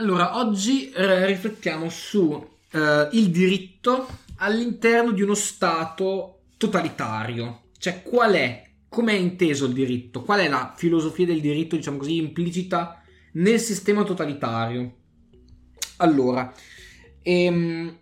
Allora, oggi eh, riflettiamo su eh, il diritto all'interno di uno Stato totalitario. Cioè, qual è, come è inteso il diritto? Qual è la filosofia del diritto, diciamo così, implicita nel sistema totalitario? Allora, ehm,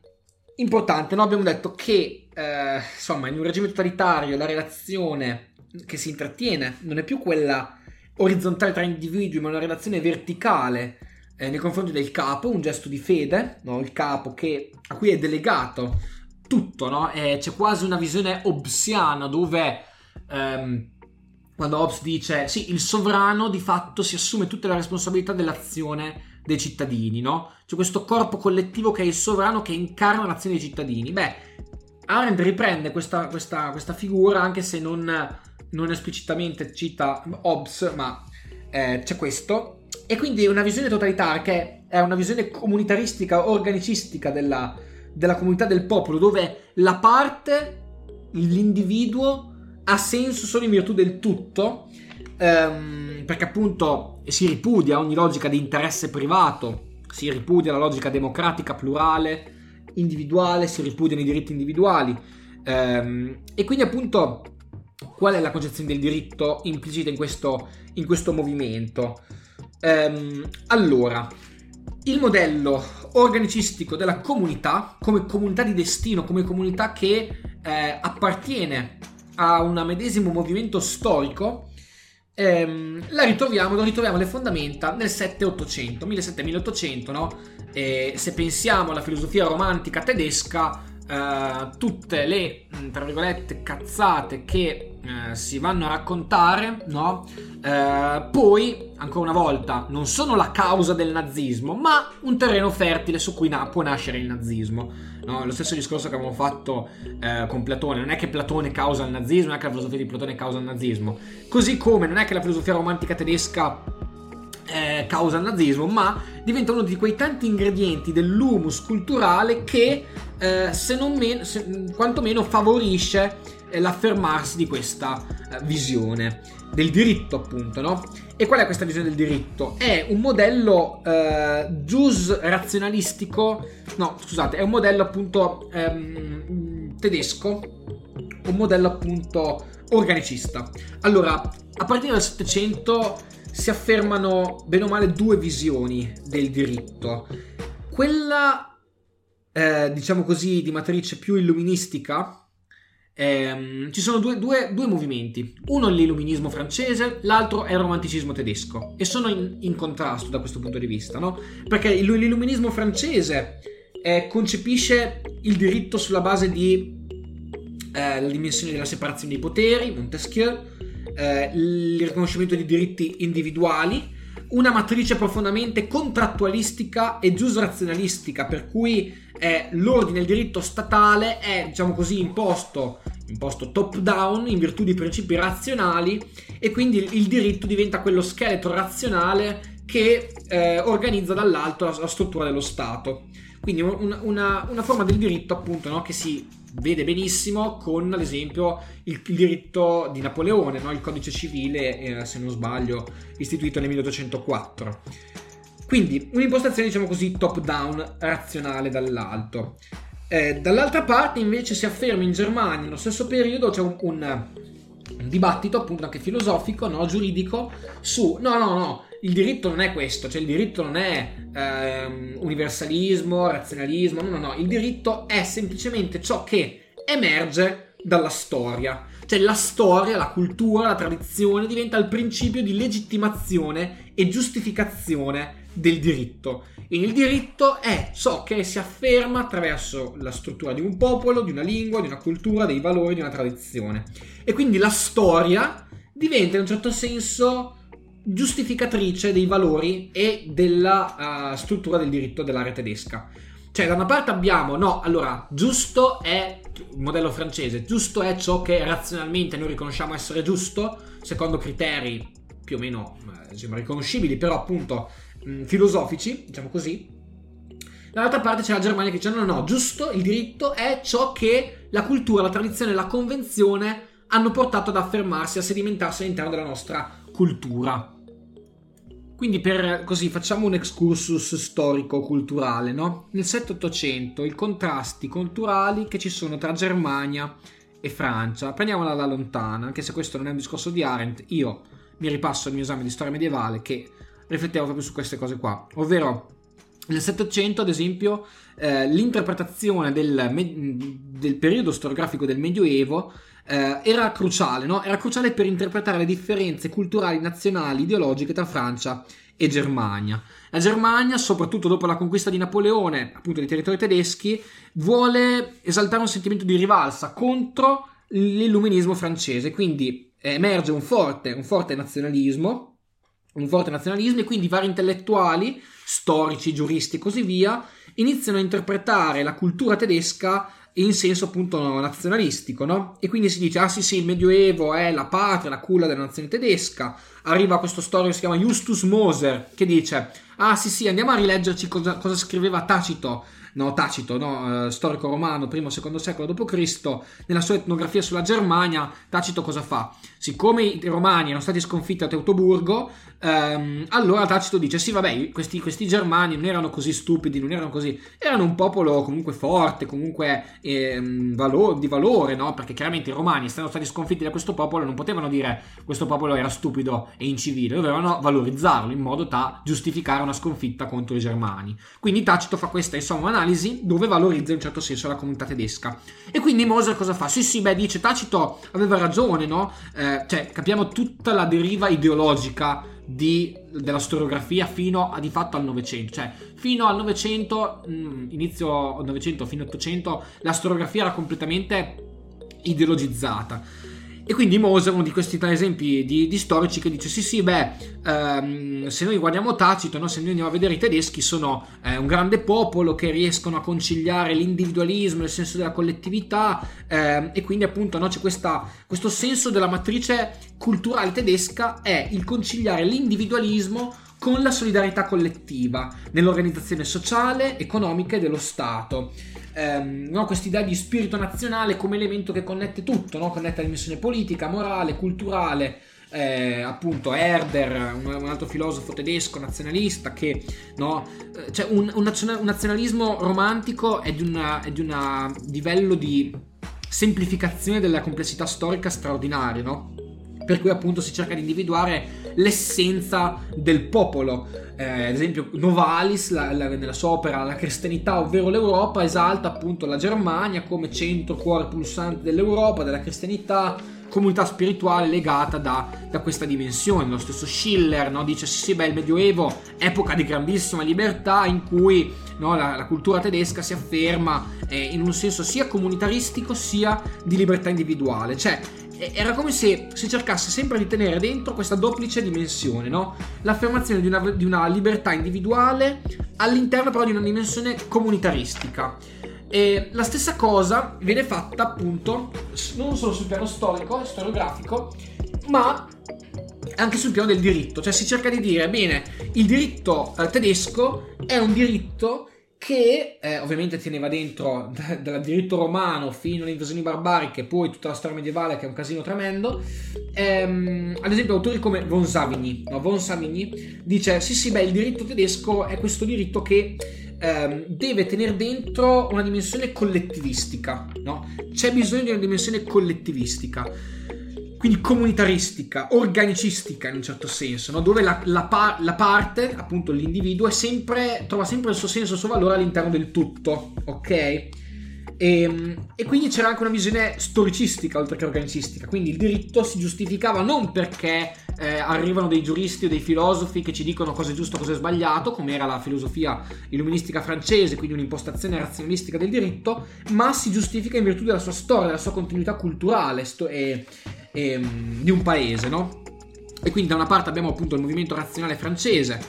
importante, no? abbiamo detto che, eh, insomma, in un regime totalitario la relazione che si intrattiene non è più quella orizzontale tra individui, ma una relazione verticale eh, nei confronti del capo, un gesto di fede, no? il capo che, a cui è delegato tutto, no? eh, c'è quasi una visione hobbesiana dove ehm, quando Hobbes dice sì, il sovrano di fatto si assume tutta la responsabilità dell'azione dei cittadini, no? C'è questo corpo collettivo che è il sovrano che incarna l'azione dei cittadini. Beh, Arendt riprende questa, questa, questa figura anche se non, non esplicitamente cita Hobbes, ma eh, c'è questo e quindi una visione totalitaria che è una visione comunitaristica, organicistica della, della comunità del popolo, dove la parte, l'individuo, ha senso solo in virtù del tutto, ehm, perché appunto si ripudia ogni logica di interesse privato, si ripudia la logica democratica, plurale, individuale, si ripudiano i diritti individuali. Ehm, e quindi appunto qual è la concezione del diritto implicita in questo, in questo movimento? Ehm, allora, il modello organicistico della comunità, come comunità di destino, come comunità che eh, appartiene a un medesimo movimento storico, ehm, la ritroviamo, ritroviamo le fondamenta nel 7-800, 1700-1800, no? E se pensiamo alla filosofia romantica tedesca, eh, tutte le, tra virgolette, cazzate che eh, si vanno a raccontare, no? Eh, poi, ancora una volta, non sono la causa del nazismo, ma un terreno fertile su cui na- può nascere il nazismo. No? Lo stesso discorso che abbiamo fatto eh, con Platone, non è che Platone causa il nazismo, non è che la filosofia di Platone causa il nazismo, così come non è che la filosofia romantica tedesca eh, causa il nazismo, ma diventa uno di quei tanti ingredienti dell'humus culturale che, eh, se non men- se, quantomeno, favorisce l'affermarsi di questa eh, visione del diritto, appunto, no? E qual è questa visione del diritto? È un modello eh, razionalistico, no, scusate, è un modello appunto ehm, tedesco, un modello appunto organicista. Allora, a partire dal Settecento si affermano bene o male due visioni del diritto. Quella, eh, diciamo così, di matrice più illuministica, ehm, ci sono due, due, due, movimenti. Uno è l'illuminismo francese, l'altro è il romanticismo tedesco. E sono in, in contrasto da questo punto di vista, no? Perché l'illuminismo francese eh, concepisce il diritto sulla base di eh, la dimensione della separazione dei poteri, Montesquieu, eh, il riconoscimento di diritti individuali, una matrice profondamente contrattualistica e giusrazionalistica, per cui eh, l'ordine, il diritto statale è, diciamo così, imposto, imposto top down in virtù di principi razionali e quindi il, il diritto diventa quello scheletro razionale che eh, organizza dall'alto la, la, struttura dello Stato. Quindi un, una, una, forma del diritto appunto no, che si vede benissimo con ad esempio il, diritto di Napoleone, no? il codice civile, eh, se non sbaglio, istituito nel 1804. Quindi un'impostazione diciamo così top down, razionale dall'alto. Eh, dall'altra parte invece si afferma in Germania nello stesso periodo c'è un, un, un dibattito appunto anche filosofico, no? giuridico, su no no no, il diritto non è questo, cioè il diritto non è ehm, universalismo, razionalismo, no, no, no, il diritto è semplicemente ciò che emerge dalla storia. Cioè la storia, la cultura, la tradizione diventa il principio di legittimazione e giustificazione del diritto. E il diritto è ciò che si afferma attraverso la struttura di un popolo, di una lingua, di una cultura, dei valori, di una tradizione. E quindi la storia diventa in un certo senso giustificatrice dei valori e della uh, struttura del diritto dell'area tedesca. Cioè, da una parte abbiamo, no, allora, giusto è il modello francese, giusto è ciò che razionalmente noi riconosciamo essere giusto, secondo criteri più o meno diciamo, riconoscibili, però appunto mh, filosofici, diciamo così. Dall'altra parte c'è la Germania che dice no, no, no, giusto, il diritto è ciò che la cultura, la tradizione, la convenzione hanno portato ad affermarsi, a sedimentarsi all'interno della nostra cultura. Quindi per così facciamo un excursus storico-culturale, no? Nel 7-800 i contrasti culturali che ci sono tra Germania e Francia. Prendiamola da lontana, anche se questo non è un discorso di Arendt, io mi ripasso il mio esame di storia medievale che rifletteva proprio su queste cose qua, ovvero nel 700 ad esempio eh, l'interpretazione del, del, periodo storiografico del Medioevo eh, era cruciale, no? era cruciale per interpretare le differenze culturali, nazionali, ideologiche tra Francia e Germania. La Germania, soprattutto dopo la conquista di Napoleone, appunto dei territori tedeschi, vuole esaltare un sentimento di rivalsa contro l'illuminismo francese, quindi eh, emerge un forte, un forte nazionalismo, un forte nazionalismo e quindi vari intellettuali, storici, giuristi e così via, iniziano a interpretare la cultura tedesca in senso appunto nazionalistico, no? E quindi si dice, ah sì sì, il Medioevo è la patria, la culla della nazione tedesca, arriva questo storico che si chiama Justus Moser, che dice, ah sì sì, andiamo a rileggerci cosa, cosa scriveva Tacito no, Tacito, no, eh, storico romano, primo secondo secolo d.C., nella sua etnografia sulla Germania, Tacito cosa fa? Siccome i romani erano stati sconfitti a Teutoburgo, ehm, allora Tacito dice: Sì, vabbè, questi, questi, germani non erano così stupidi, non erano così, erano un popolo comunque forte, comunque ehm, valo- di valore, no? Perché chiaramente i romani, essendo stati sconfitti da questo popolo, non potevano dire questo popolo era stupido e incivile, dovevano valorizzarlo in modo da giustificare una sconfitta contro i germani. Quindi Tacito fa questa insomma analisi dove valorizza in un certo senso la comunità tedesca. E quindi Moser cosa fa? Sì, sì, beh, dice Tacito aveva ragione, no? Eh, cioè, capiamo tutta la deriva ideologica di, della storiografia fino a, di fatto al Novecento. Cioè, fino al Novecento, mm, inizio Novecento, fino all'Ottocento, la storiografia era completamente ideologizzata. E quindi Moser, uno di questi tre esempi di, di storici, che dice: Sì, sì, beh, ehm, se noi guardiamo Tacito, no? se noi andiamo a vedere i tedeschi, sono eh, un grande popolo che riescono a conciliare l'individualismo, il senso della collettività, ehm, e quindi appunto no, c'è questa, questo senso della matrice culturale tedesca è il conciliare l'individualismo con la solidarietà collettiva nell'organizzazione sociale, economica e dello Stato ehm, no, questa di spirito nazionale come elemento che connette tutto, no? connette la dimensione politica, morale, culturale. Eh, appunto Herder, un, un, altro filosofo tedesco nazionalista, che no, eh, cioè un, un, nazionalismo romantico è di, una, è di un livello di semplificazione della complessità storica straordinario, no? per cui appunto si cerca di individuare l'essenza del popolo. Eh, ad esempio, Novalis, la, la, nella sua opera La cristianità, ovvero l'Europa, esalta appunto la Germania come centro, cuore pulsante dell'Europa, della cristianità, comunità spirituale legata da, da questa dimensione. Lo stesso Schiller no, dice: sì, sì, beh, il Medioevo, epoca di grandissima libertà in cui no, la, la, cultura tedesca si afferma eh, in un senso sia comunitaristico sia di libertà individuale. Cioè, era come se si cercasse sempre di tenere dentro questa duplice dimensione, no? L'affermazione di una, di una libertà individuale all'interno però di una dimensione comunitaristica. E la stessa cosa viene fatta appunto non solo sul piano storico, storiografico, ma anche sul piano del diritto. Cioè si cerca di dire, bene, il diritto eh, tedesco è un diritto che eh, ovviamente teneva dentro d- dal diritto romano fino alle invasioni barbariche, poi tutta la storia medievale che è un casino tremendo. Ehm, ad esempio, autori come Von Savigny, no? Von Savigny dice: Sì, sì, beh, il diritto tedesco è questo diritto che ehm, deve tenere dentro una dimensione collettivistica, no? C'è bisogno di una dimensione collettivistica quindi comunitaristica, organicistica in un certo senso, no? dove la, la, pa- la, parte, appunto l'individuo, sempre, trova sempre il suo senso, il suo valore all'interno del tutto, ok? E, ehm, e, quindi c'era anche una visione storicistica oltre che organicistica, quindi il diritto si giustificava non perché eh, arrivano dei giuristi o dei filosofi che ci dicono cosa è giusto, cosa è sbagliato, come era la filosofia illuministica francese, quindi un'impostazione razionalistica del diritto, ma si giustifica in virtù della sua storia, della sua continuità culturale sto- e, ehm, di un paese, no? E quindi da una parte abbiamo appunto il movimento razionale francese,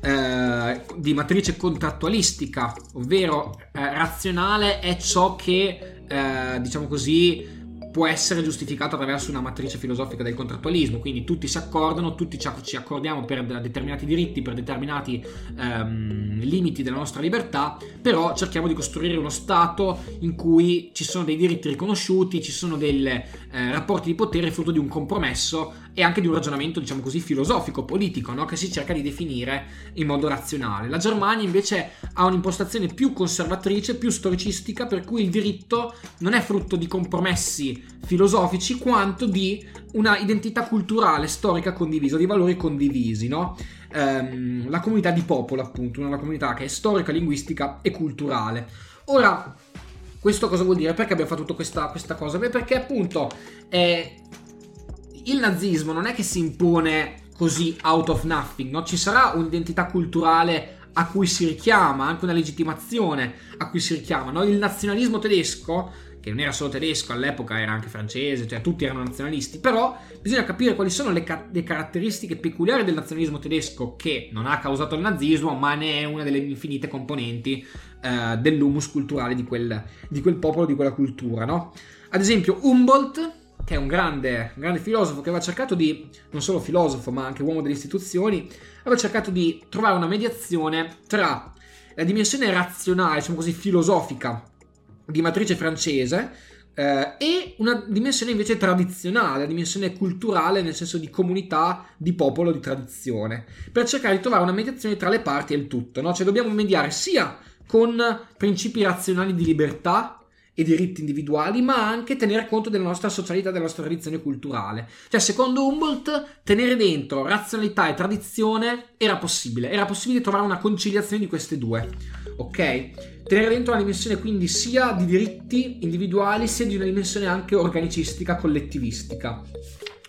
eh, di matrice contrattualistica, ovvero eh, razionale è ciò che, eh, diciamo così, può essere giustificato attraverso una matrice filosofica del contrattualismo, quindi tutti si accordano, tutti ci accordiamo per determinati diritti, per determinati ehm, limiti della nostra libertà, però cerchiamo di costruire uno Stato in cui ci sono dei diritti riconosciuti, ci sono dei eh, rapporti di potere frutto di un compromesso e anche di un ragionamento, diciamo così, filosofico, politico, no? che si cerca di definire in modo razionale. La Germania invece ha un'impostazione più conservatrice, più storicistica, per cui il diritto non è frutto di compromessi filosofici quanto di una identità culturale, storica condivisa, di valori condivisi, no? Ehm, la comunità di popolo, appunto, una comunità che è storica, linguistica e culturale. Ora, questo cosa vuol dire? Perché abbiamo fatto tutta questa, questa cosa? Beh, perché appunto eh, il nazismo non è che si impone così out of nothing, no? Ci sarà un'identità culturale a cui si richiama, anche una legittimazione a cui si richiama, no? Il nazionalismo tedesco che non era solo tedesco, all'epoca era anche francese, cioè tutti erano nazionalisti, però bisogna capire quali sono le, ca- le, caratteristiche peculiari del nazionalismo tedesco che non ha causato il nazismo, ma ne è una delle infinite componenti eh, dell'humus culturale di quel, di quel, popolo, di quella cultura, no? Ad esempio Humboldt, che è un grande, un grande filosofo che aveva cercato di, non solo filosofo, ma anche uomo delle istituzioni, aveva cercato di trovare una mediazione tra la dimensione razionale, diciamo così, filosofica di matrice francese eh, e una dimensione invece tradizionale, una dimensione culturale nel senso di comunità, di popolo, di tradizione, per cercare di trovare una mediazione tra le parti e il tutto, no? Cioè dobbiamo mediare sia con principi razionali di libertà e diritti individuali, ma anche tenere conto della nostra socialità, della nostra tradizione culturale. Cioè, secondo Humboldt, tenere dentro razionalità e tradizione era possibile, era possibile trovare una conciliazione di queste due, ok? tenere dentro una dimensione quindi sia di diritti individuali sia di una dimensione anche organicistica, collettivistica.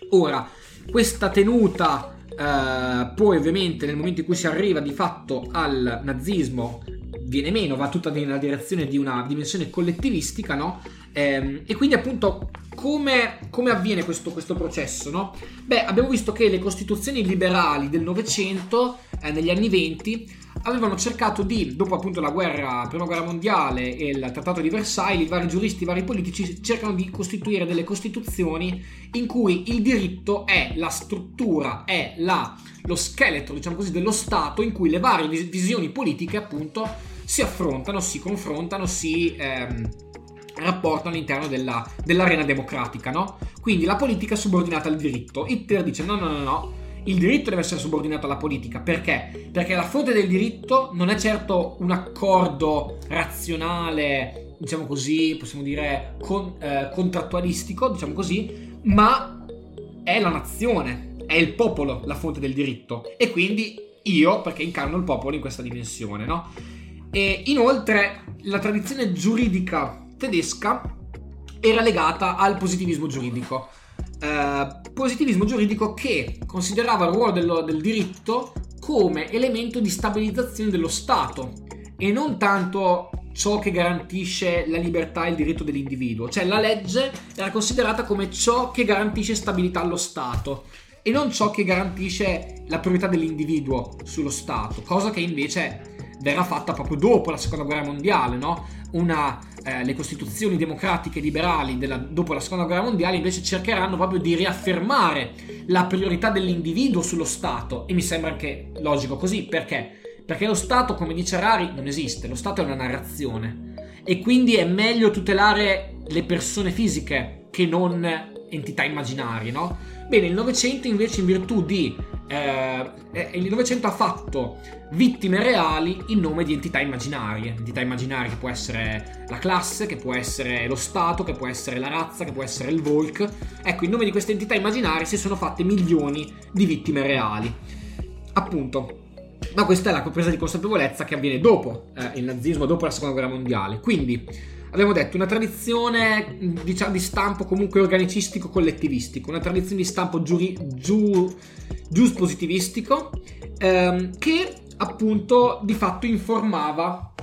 Ora, questa tenuta eh, poi ovviamente nel momento in cui si arriva di fatto al nazismo viene meno, va tutta nella direzione di una dimensione collettivistica, no? Ehm, e quindi appunto come, come avviene questo, questo, processo? No? Beh, abbiamo visto che le costituzioni liberali del Novecento, eh, negli anni 20, avevano cercato di, dopo appunto la guerra, prima guerra mondiale e il trattato di Versailles, i vari giuristi, i vari politici cercano di costituire delle costituzioni in cui il diritto è la struttura, è la, lo scheletro, diciamo così, dello Stato in cui le varie visioni politiche appunto si affrontano, si confrontano, si... Ehm, rapportano all'interno della, dell'arena democratica, no? Quindi la politica è subordinata al diritto. Hitler dice no, no, no, no, il diritto deve essere subordinato alla politica. Perché? Perché la fonte del diritto non è certo un accordo razionale, diciamo così, possiamo dire con, eh, contrattualistico, diciamo così, ma è la nazione, è il popolo la fonte del diritto. E quindi io, perché incarno il popolo in questa dimensione, no? E inoltre la tradizione giuridica tedesca era legata al positivismo giuridico. Eh, positivismo giuridico che considerava il ruolo dello, del diritto come elemento di stabilizzazione dello Stato e non tanto ciò che garantisce la libertà e il diritto dell'individuo. Cioè la legge era considerata come ciò che garantisce stabilità allo Stato e non ciò che garantisce la priorità dell'individuo sullo Stato, cosa che invece verrà fatta proprio dopo la seconda guerra mondiale, no? Una, eh, le costituzioni democratiche liberali della, dopo la seconda guerra mondiale invece cercheranno proprio di riaffermare la priorità dell'individuo sullo Stato e mi sembra anche logico così, perché? Perché lo Stato, come dice Rari, non esiste, lo Stato è una narrazione e quindi è meglio tutelare le persone fisiche che non entità immaginarie, no? Bene, il Novecento invece in virtù di eh, eh, il Novecento ha fatto vittime reali in nome di entità immaginarie. Entità immaginarie che può essere la classe, che può essere lo Stato, che può essere la razza, che può essere il Volk. Ecco, in nome di queste entità immaginarie si sono fatte milioni di vittime reali. Appunto. Ma questa è la presa di consapevolezza che avviene dopo eh, il nazismo, dopo la seconda guerra mondiale. Quindi abbiamo detto una tradizione diciamo, di stampo comunque organicistico collettivistico, una tradizione di stampo giuri, giu, giuspositivistico ehm, che appunto di fatto informava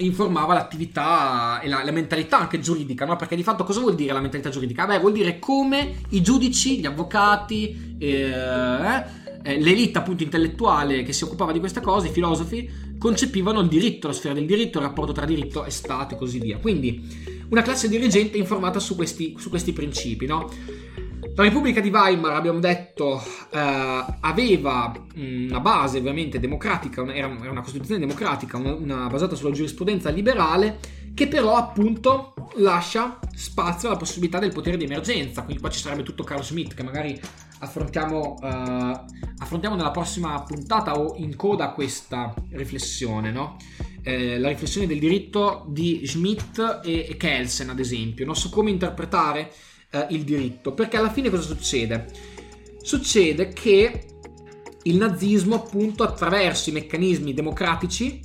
informava l'attività e la, la mentalità anche giuridica, no? Perché di fatto cosa vuol dire la mentalità giuridica? Beh, vuol dire come i giudici, gli avvocati, eh, eh, l'elite appunto intellettuale che si occupava di queste cose, i filosofi, concepivano il diritto, la sfera del diritto, il rapporto tra diritto e Stato e così via. Quindi una classe dirigente informata su questi, su questi principi, no? La Repubblica di Weimar, abbiamo detto, eh, aveva una base ovviamente democratica, era una costituzione democratica, una, una basata sulla giurisprudenza liberale, che però appunto lascia spazio alla possibilità del potere di emergenza. Quindi qua ci sarebbe tutto Carl Schmitt che magari affrontiamo, uh, affrontiamo nella prossima puntata o in coda questa riflessione, no? eh, la riflessione del diritto di Schmidt e Kelsen, ad esempio, no? su come interpretare eh, il diritto. Perché alla fine cosa succede? Succede che il nazismo, appunto, attraverso i meccanismi democratici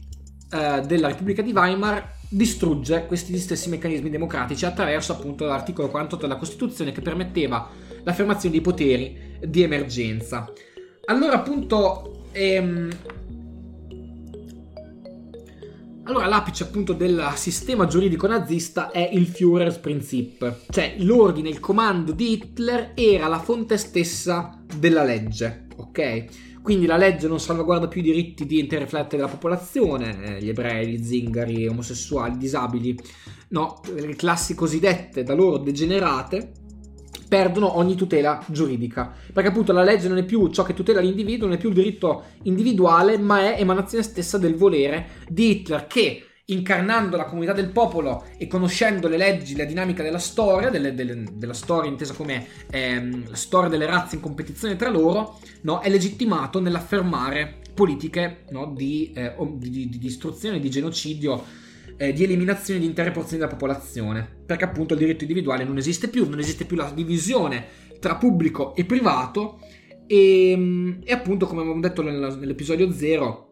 eh, della Repubblica di Weimar, distrugge questi stessi meccanismi democratici attraverso appunto l'articolo 48 della Costituzione che permetteva l'affermazione dei poteri di emergenza. Allora appunto ehm, allora l'apice appunto del sistema giuridico nazista è il Führerprinzip, cioè l'ordine, il comando di Hitler era la fonte stessa della legge, ok? Quindi la legge non salvaguarda più i diritti di interriflette della popolazione, eh, gli ebrei, gli zingari, omosessuali, disabili, no, le classi cosiddette da loro degenerate, perdono ogni tutela giuridica. Perché appunto la legge non è più ciò che tutela l'individuo, non è più il diritto individuale, ma è emanazione stessa del volere di Hitler che incarnando la comunità del popolo e conoscendo le leggi, la dinamica della storia, delle, delle, della storia intesa come ehm, storia delle razze in competizione tra loro, no, è legittimato nell'affermare politiche no, di, eh, di, di, di distruzione, di genocidio eh, di eliminazione di intere porzioni della popolazione, perché appunto il diritto individuale non esiste più, non esiste più la divisione tra pubblico e privato e, mm, e appunto come abbiamo detto nell'episodio 0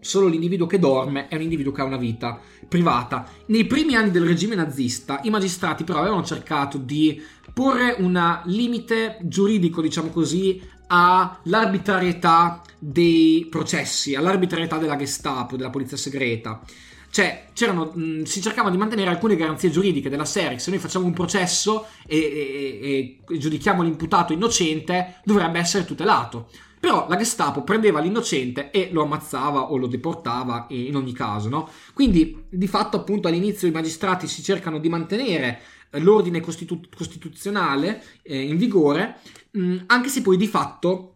solo l'individuo che dorme è un individuo che ha una vita privata. Nei primi anni del regime nazista i magistrati però avevano cercato di porre un limite giuridico, diciamo così, all'arbitrarietà dei processi, all'arbitrarietà della Gestapo, della polizia segreta. Cioè, mh, si cercava di mantenere alcune garanzie giuridiche della serie. Se noi facciamo un processo e, e, e giudichiamo l'imputato innocente, dovrebbe essere tutelato. Però la Gestapo prendeva l'innocente e lo ammazzava o lo deportava in ogni caso, no? Quindi, di fatto, appunto, all'inizio i magistrati si cercano di mantenere eh, l'ordine costitu- costituzionale eh, in vigore, mh, anche se poi di fatto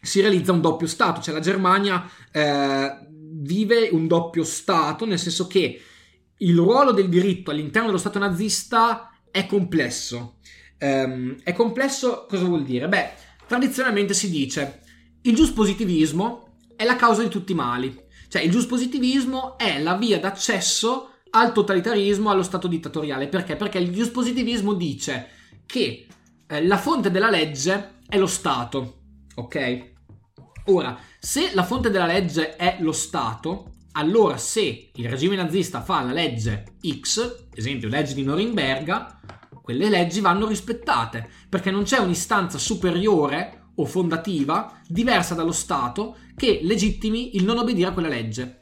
si realizza un doppio Stato, cioè la Germania eh, vive un doppio Stato, nel senso che il ruolo del diritto all'interno dello Stato nazista è complesso. Um, è complesso cosa vuol dire? Beh, tradizionalmente si dice il giuspositivismo è la causa di tutti i mali. Cioè il giuspositivismo è la via d'accesso al totalitarismo, allo Stato dittatoriale. Perché? Perché il giuspositivismo dice che eh, la fonte della legge è lo Stato. Ok? Ora, se la fonte della legge è lo Stato, allora se il regime nazista fa la legge X, esempio legge di Norimberga, quelle leggi vanno rispettate, perché non c'è un'istanza superiore o fondativa diversa dallo Stato che legittimi il non obbedire a quella legge.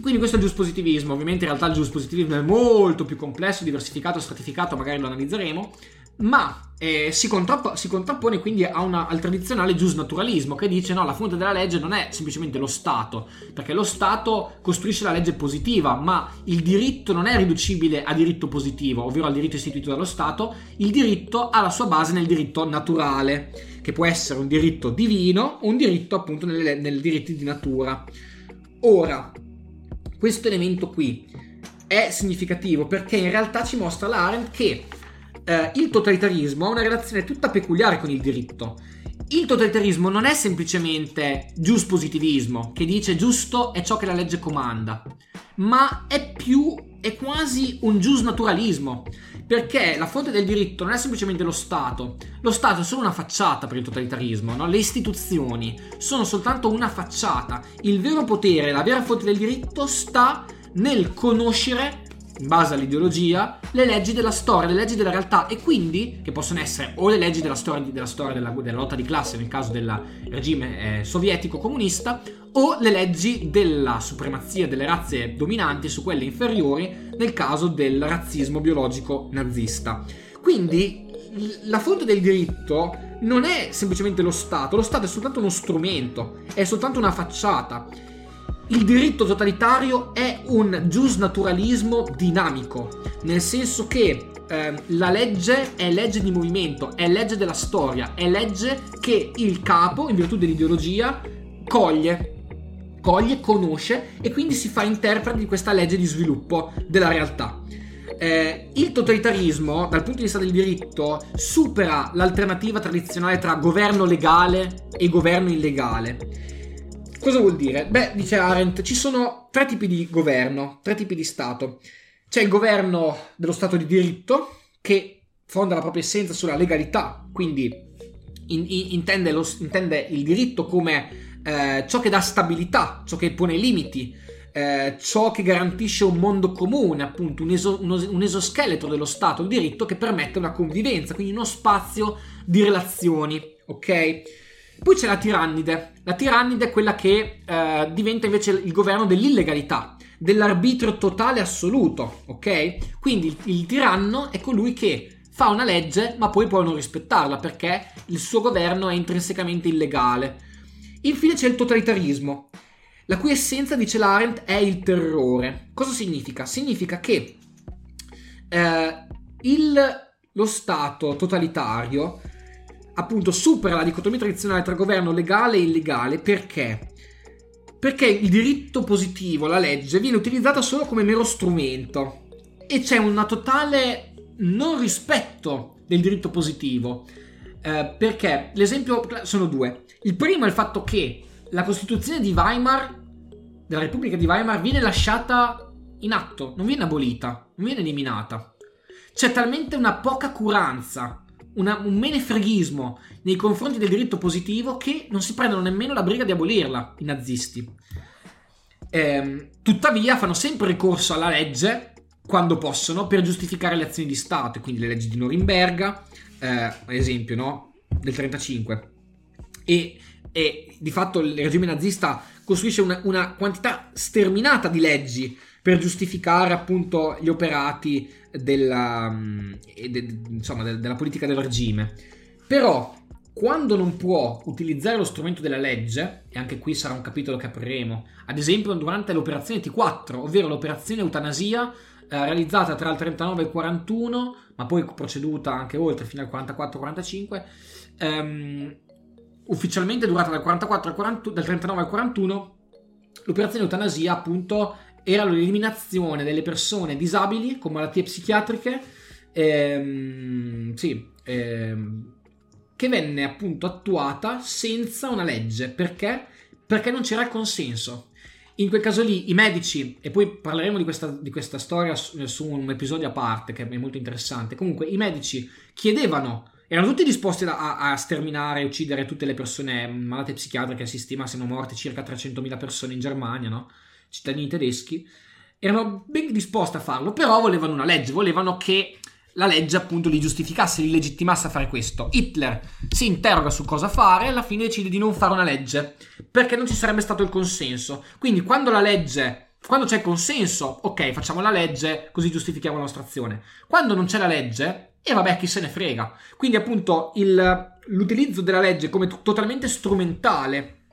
Quindi questo è il giuspositivismo, ovviamente in realtà il giuspositivismo è molto più complesso, diversificato, stratificato, magari lo analizzeremo, ma eh, si, contrapp- si, contrappone quindi una, al tradizionale giusnaturalismo che dice no, la fonte della legge non è semplicemente lo Stato, perché lo Stato costruisce la legge positiva, ma il diritto non è riducibile a diritto positivo, ovvero al diritto istituito dallo Stato, il diritto ha la sua base nel diritto naturale, che può essere un diritto divino o un diritto appunto nel diritto di natura. Ora, questo elemento qui è significativo perché in realtà ci mostra l'Arendt che eh, il totalitarismo ha una relazione tutta peculiare con il diritto. Il totalitarismo non è semplicemente giuspositivismo, che dice giusto è ciò che la legge comanda, ma è più, è quasi un giusnaturalismo, perché la fonte del diritto non è semplicemente lo Stato, lo Stato è solo una facciata per il totalitarismo, no? le istituzioni sono soltanto una facciata, il vero potere, la vera fonte del diritto sta nel conoscere in base all'ideologia, le leggi della storia, le leggi della realtà e quindi, che possono essere o le leggi della storia, della, storia della, della lotta di classe nel caso del regime eh, sovietico comunista, o le leggi della supremazia delle razze dominanti su quelle inferiori nel caso del razzismo biologico nazista. Quindi la fonte del diritto non è semplicemente lo Stato, lo Stato è soltanto uno strumento, è soltanto una facciata il diritto totalitario è un giusnaturalismo dinamico, nel senso che eh, la legge è legge di movimento, è legge della storia, è legge che il capo, in virtù dell'ideologia, coglie, coglie, conosce e quindi si fa interprete di questa legge di sviluppo della realtà. eh, il totalitarismo, dal punto di vista del diritto, supera l'alternativa tradizionale tra governo legale e governo illegale. Cosa vuol dire? Beh, dice Arendt, ci sono tre tipi di governo, tre tipi di Stato. C'è il governo dello Stato di diritto, che fonda la propria essenza sulla legalità, quindi in, in, intende, lo, intende, il diritto come eh, ciò che dà stabilità, ciò che pone limiti, eh, ciò che garantisce un mondo comune, appunto un, eso, uno, un, esoscheletro dello Stato, il diritto che permette una convivenza, quindi uno spazio di relazioni, ok? Poi c'è la tirannide. La tirannide è quella che eh, diventa invece il governo dell'illegalità, dell'arbitrio totale assoluto, ok? Quindi il, il tiranno è colui che fa una legge ma poi può non rispettarla perché il suo governo è intrinsecamente illegale. Infine c'è il totalitarismo la cui essenza, dice Larendt, è il terrore. Cosa significa? Significa che eh, il, lo Stato totalitario appunto supera la dicotomia tradizionale tra governo legale e illegale perché? Perché il diritto positivo, la legge, viene utilizzata solo come mero strumento e c'è un totale non rispetto del diritto positivo. Eh, perché l'esempio sono due. Il primo è il fatto che la Costituzione di Weimar, della Repubblica di Weimar, viene lasciata in atto, non viene abolita, non viene eliminata. C'è talmente una poca curanza, una, un menefreghismo nei confronti del diritto positivo che non si prendono nemmeno la briga di abolirla, i nazisti. Eh, tuttavia fanno sempre ricorso alla legge quando possono per giustificare le azioni di Stato, quindi le leggi di Norimberga, eh, ad esempio, no? del 35. E e di fatto il regime nazista costruisce una, una quantità sterminata di leggi per giustificare appunto gli operati della, mm, de, insomma, de, della politica del regime. Però quando non può utilizzare lo strumento della legge, e anche qui sarà un capitolo che apriremo, ad esempio durante l'operazione T4, ovvero l'operazione eutanasia eh, realizzata tra il 39 e il 41, ma poi proceduta anche oltre fino al 44-45, ehm, ufficialmente durata dal, 44 al 40, dal 39 al 41, l'operazione eutanasia appunto era l'eliminazione delle persone disabili con malattie psichiatriche, ehm, sì, ehm, che venne appunto attuata senza una legge. Perché? Perché non c'era consenso. In quel caso lì i medici, e poi parleremo di questa, di questa storia su, su un episodio a parte che è molto interessante, comunque i medici chiedevano erano tutti disposti a, a sterminare e uccidere tutte le persone malate psichiatriche, si stima siano morte circa 300.000 persone in Germania, no? Cittadini tedeschi, erano ben disposti a farlo, però volevano una legge, volevano che la legge appunto li giustificasse, li legittimasse a fare questo. Hitler si interroga su cosa fare e alla fine decide di non fare una legge, perché non ci sarebbe stato il consenso. Quindi quando la legge, quando c'è consenso, ok, facciamo la legge, così giustifichiamo la nostra azione. Quando non c'è la legge, e vabbè, chi se ne frega. Quindi, appunto, il, l'utilizzo della legge come t- totalmente strumentale,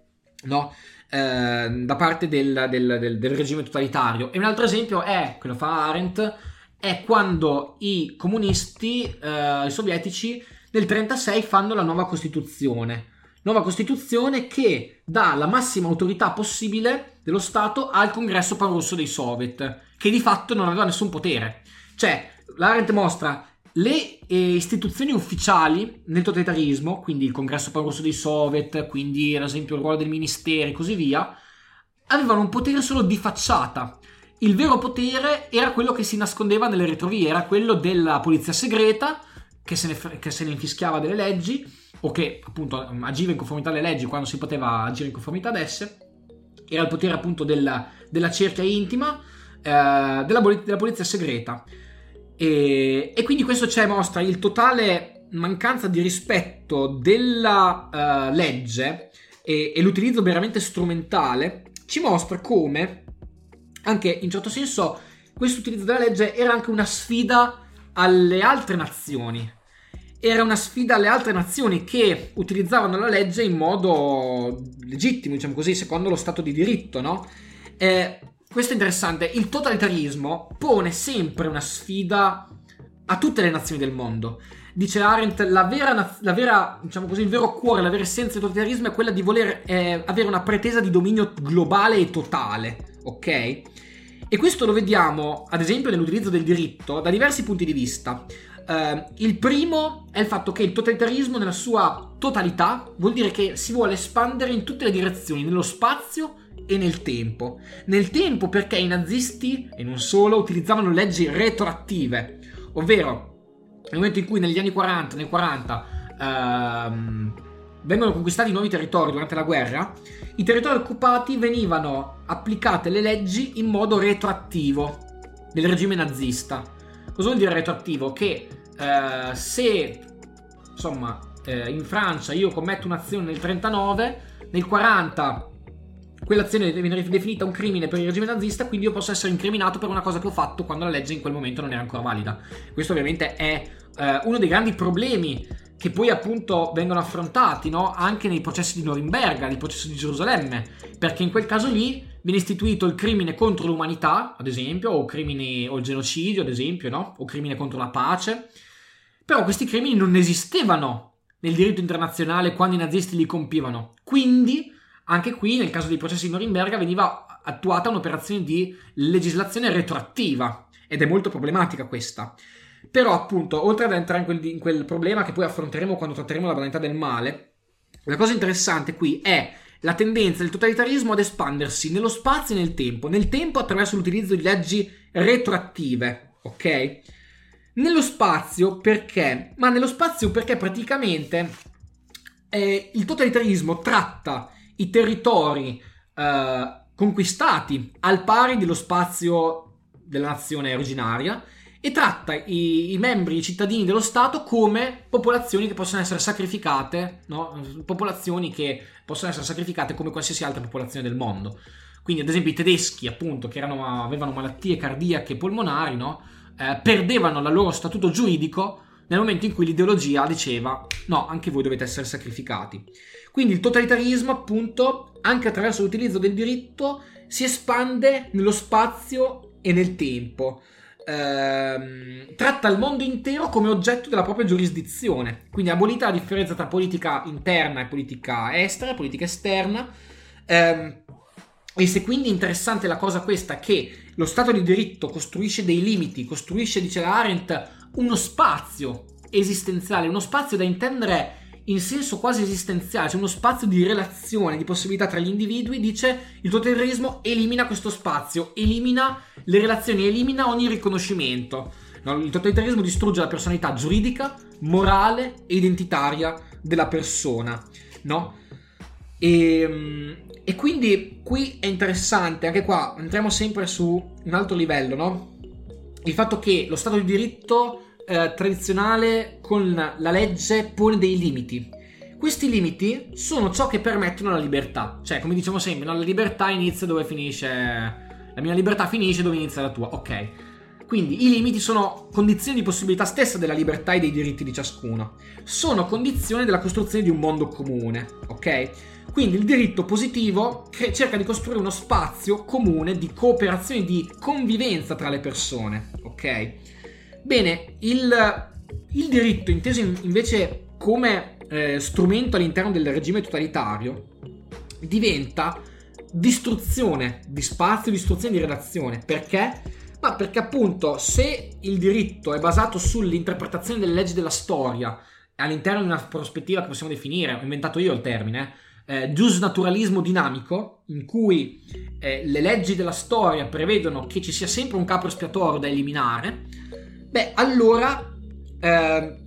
no? Eh, da parte del, del, del, del, regime totalitario. E un altro esempio è, che lo fa Arendt, è quando i comunisti, eh, i sovietici, nel 1936 fanno la nuova Costituzione. Nuova Costituzione che dà la massima autorità possibile dello Stato al congresso panrusso dei soviet, che di fatto non aveva nessun potere. Cioè, l'Arendt mostra le eh, istituzioni ufficiali nel totalitarismo, quindi il congresso panrusso dei soviet, quindi ad esempio il ruolo dei ministeri e così via, avevano un potere solo di facciata. Il vero potere era quello che si nascondeva nelle retrovie, era quello della polizia segreta che se ne, che se ne infischiava delle leggi o che appunto agiva in conformità alle leggi quando si poteva agire in conformità ad esse. Era il potere appunto della, della cerchia intima eh, della, della polizia segreta. E, e quindi questo ci mostra il totale mancanza di rispetto della uh, legge e, e l'utilizzo veramente strumentale ci mostra come anche in certo senso questo utilizzo della legge era anche una sfida alle altre nazioni. Era una sfida alle altre nazioni che utilizzavano la legge in modo legittimo, diciamo così, secondo lo Stato di diritto, no? Eh, questo è interessante, il totalitarismo pone sempre una sfida a tutte le nazioni del mondo. Dice Arendt, la vera, la vera diciamo così, il vero cuore, la vera essenza del totalitarismo è quella di voler eh, avere una pretesa di dominio globale e totale, ok? E questo lo vediamo, ad esempio, nell'utilizzo del diritto da diversi punti di vista. Uh, il primo è il fatto che il totalitarismo nella sua totalità vuol dire che si vuole espandere in tutte le direzioni, nello spazio e nel tempo. Nel tempo perché i nazisti, e non solo, utilizzavano leggi retroattive, ovvero nel momento in cui negli anni 40, nel 40, uh, vengono conquistati nuovi territori durante la guerra, i territori occupati venivano applicate le leggi in modo retroattivo del regime nazista. Cosa vuol dire retroattivo? Che eh, se insomma eh, in Francia io commetto un'azione nel 39, nel 40 quell'azione viene definita un crimine per il regime nazista, quindi io posso essere incriminato per una cosa che ho fatto quando la legge in quel momento non era ancora valida. Questo ovviamente è eh, uno dei grandi problemi che poi appunto vengono affrontati no? anche nei processi di Norimberga, nei processi di Gerusalemme, perché in quel caso lì viene istituito il crimine contro l'umanità, ad esempio, o, crimini, o il genocidio, ad esempio, no? o crimine contro la pace. Però questi crimini non esistevano nel diritto internazionale quando i nazisti li compivano. Quindi, anche qui, nel caso dei processi di Norimberga, veniva attuata un'operazione di legislazione retroattiva. Ed è molto problematica questa. Però, appunto, oltre ad entrare in quel, in quel problema che poi affronteremo quando tratteremo la banalità del male, la cosa interessante qui è la tendenza del totalitarismo ad espandersi nello spazio e nel tempo. Nel tempo attraverso l'utilizzo di leggi retroattive, ok? Nello spazio perché? Ma nello spazio perché praticamente eh, il totalitarismo tratta i territori eh, conquistati al pari dello spazio della nazione originaria e tratta i, i, membri, i cittadini dello Stato come popolazioni che possono essere sacrificate, no? popolazioni che possono essere sacrificate come qualsiasi altra popolazione del mondo. Quindi, ad esempio, i tedeschi, appunto, che erano, avevano malattie cardiache e polmonari, no? eh, perdevano il loro statuto giuridico nel momento in cui l'ideologia diceva no, anche voi dovete essere sacrificati. Quindi il totalitarismo, appunto, anche attraverso l'utilizzo del diritto, si espande nello spazio e nel tempo ehm, tratta il mondo intero come oggetto della propria giurisdizione, quindi abolita la differenza tra politica interna e politica estera, politica esterna. Ehm, e se quindi è interessante la cosa questa che lo Stato di diritto costruisce dei limiti, costruisce, dice la Arendt, uno spazio esistenziale, uno spazio da intendere in senso quasi esistenziale, c'è uno spazio di relazione, di possibilità tra gli individui, dice il totalitarismo elimina questo spazio, elimina le relazioni, elimina ogni riconoscimento. No, il totalitarismo distrugge la personalità giuridica, morale e identitaria della persona, no? E, ehm, e quindi qui è interessante, anche qua entriamo sempre su un altro livello, no? Il fatto che lo Stato di diritto eh, tradizionale con la legge pone dei limiti. Questi limiti sono ciò che permettono la libertà. Cioè, come diciamo sempre, no? la libertà inizia dove finisce. La mia libertà finisce dove inizia la tua. Ok. Quindi i limiti sono condizioni di possibilità stessa della libertà e dei diritti di ciascuno. Sono condizioni della costruzione di un mondo comune. Ok? Quindi il diritto positivo cerca di costruire uno spazio comune di cooperazione, di convivenza tra le persone. Ok? Bene, il, il diritto inteso invece come eh, strumento all'interno del regime totalitario diventa distruzione di spazio, distruzione di relazione. Perché? Ma perché appunto se il diritto è basato sull'interpretazione delle leggi della storia all'interno di una prospettiva che possiamo definire, ho inventato io il termine, eh, giusnaturalismo dinamico, in cui eh, le leggi della storia prevedono che ci sia sempre un capo espiatorio da eliminare, beh, allora eh,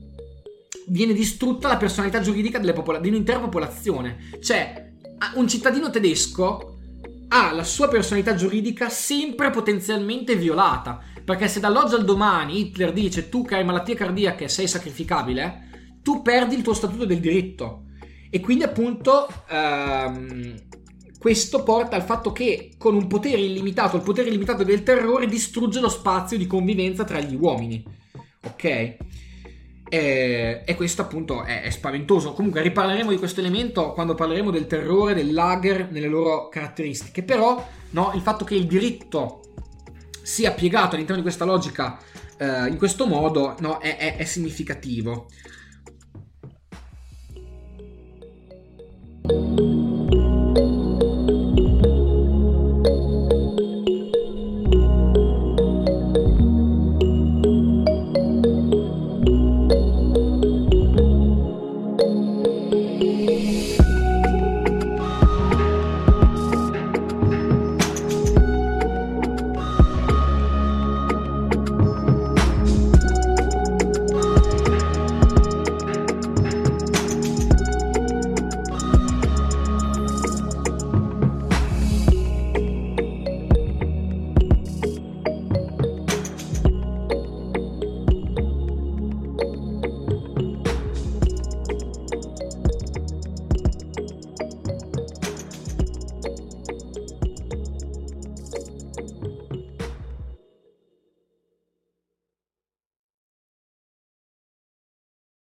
viene distrutta la personalità giuridica popola- di un'intera popolazione. Cioè, un cittadino tedesco ha la sua personalità giuridica sempre potenzialmente violata. Perché se dall'oggi al domani Hitler dice tu che hai malattie cardiache sei sacrificabile, tu perdi il tuo statuto del diritto. E quindi appunto ehm, questo porta al fatto che con un potere illimitato, il potere illimitato del terrore distrugge lo spazio di convivenza tra gli uomini. Ok? E, e questo appunto è, è, spaventoso. Comunque riparleremo di questo elemento quando parleremo del terrore, del lager, nelle loro caratteristiche. Però no, il fatto che il diritto sia piegato all'interno di questa logica eh, in questo modo no, è, è, è significativo.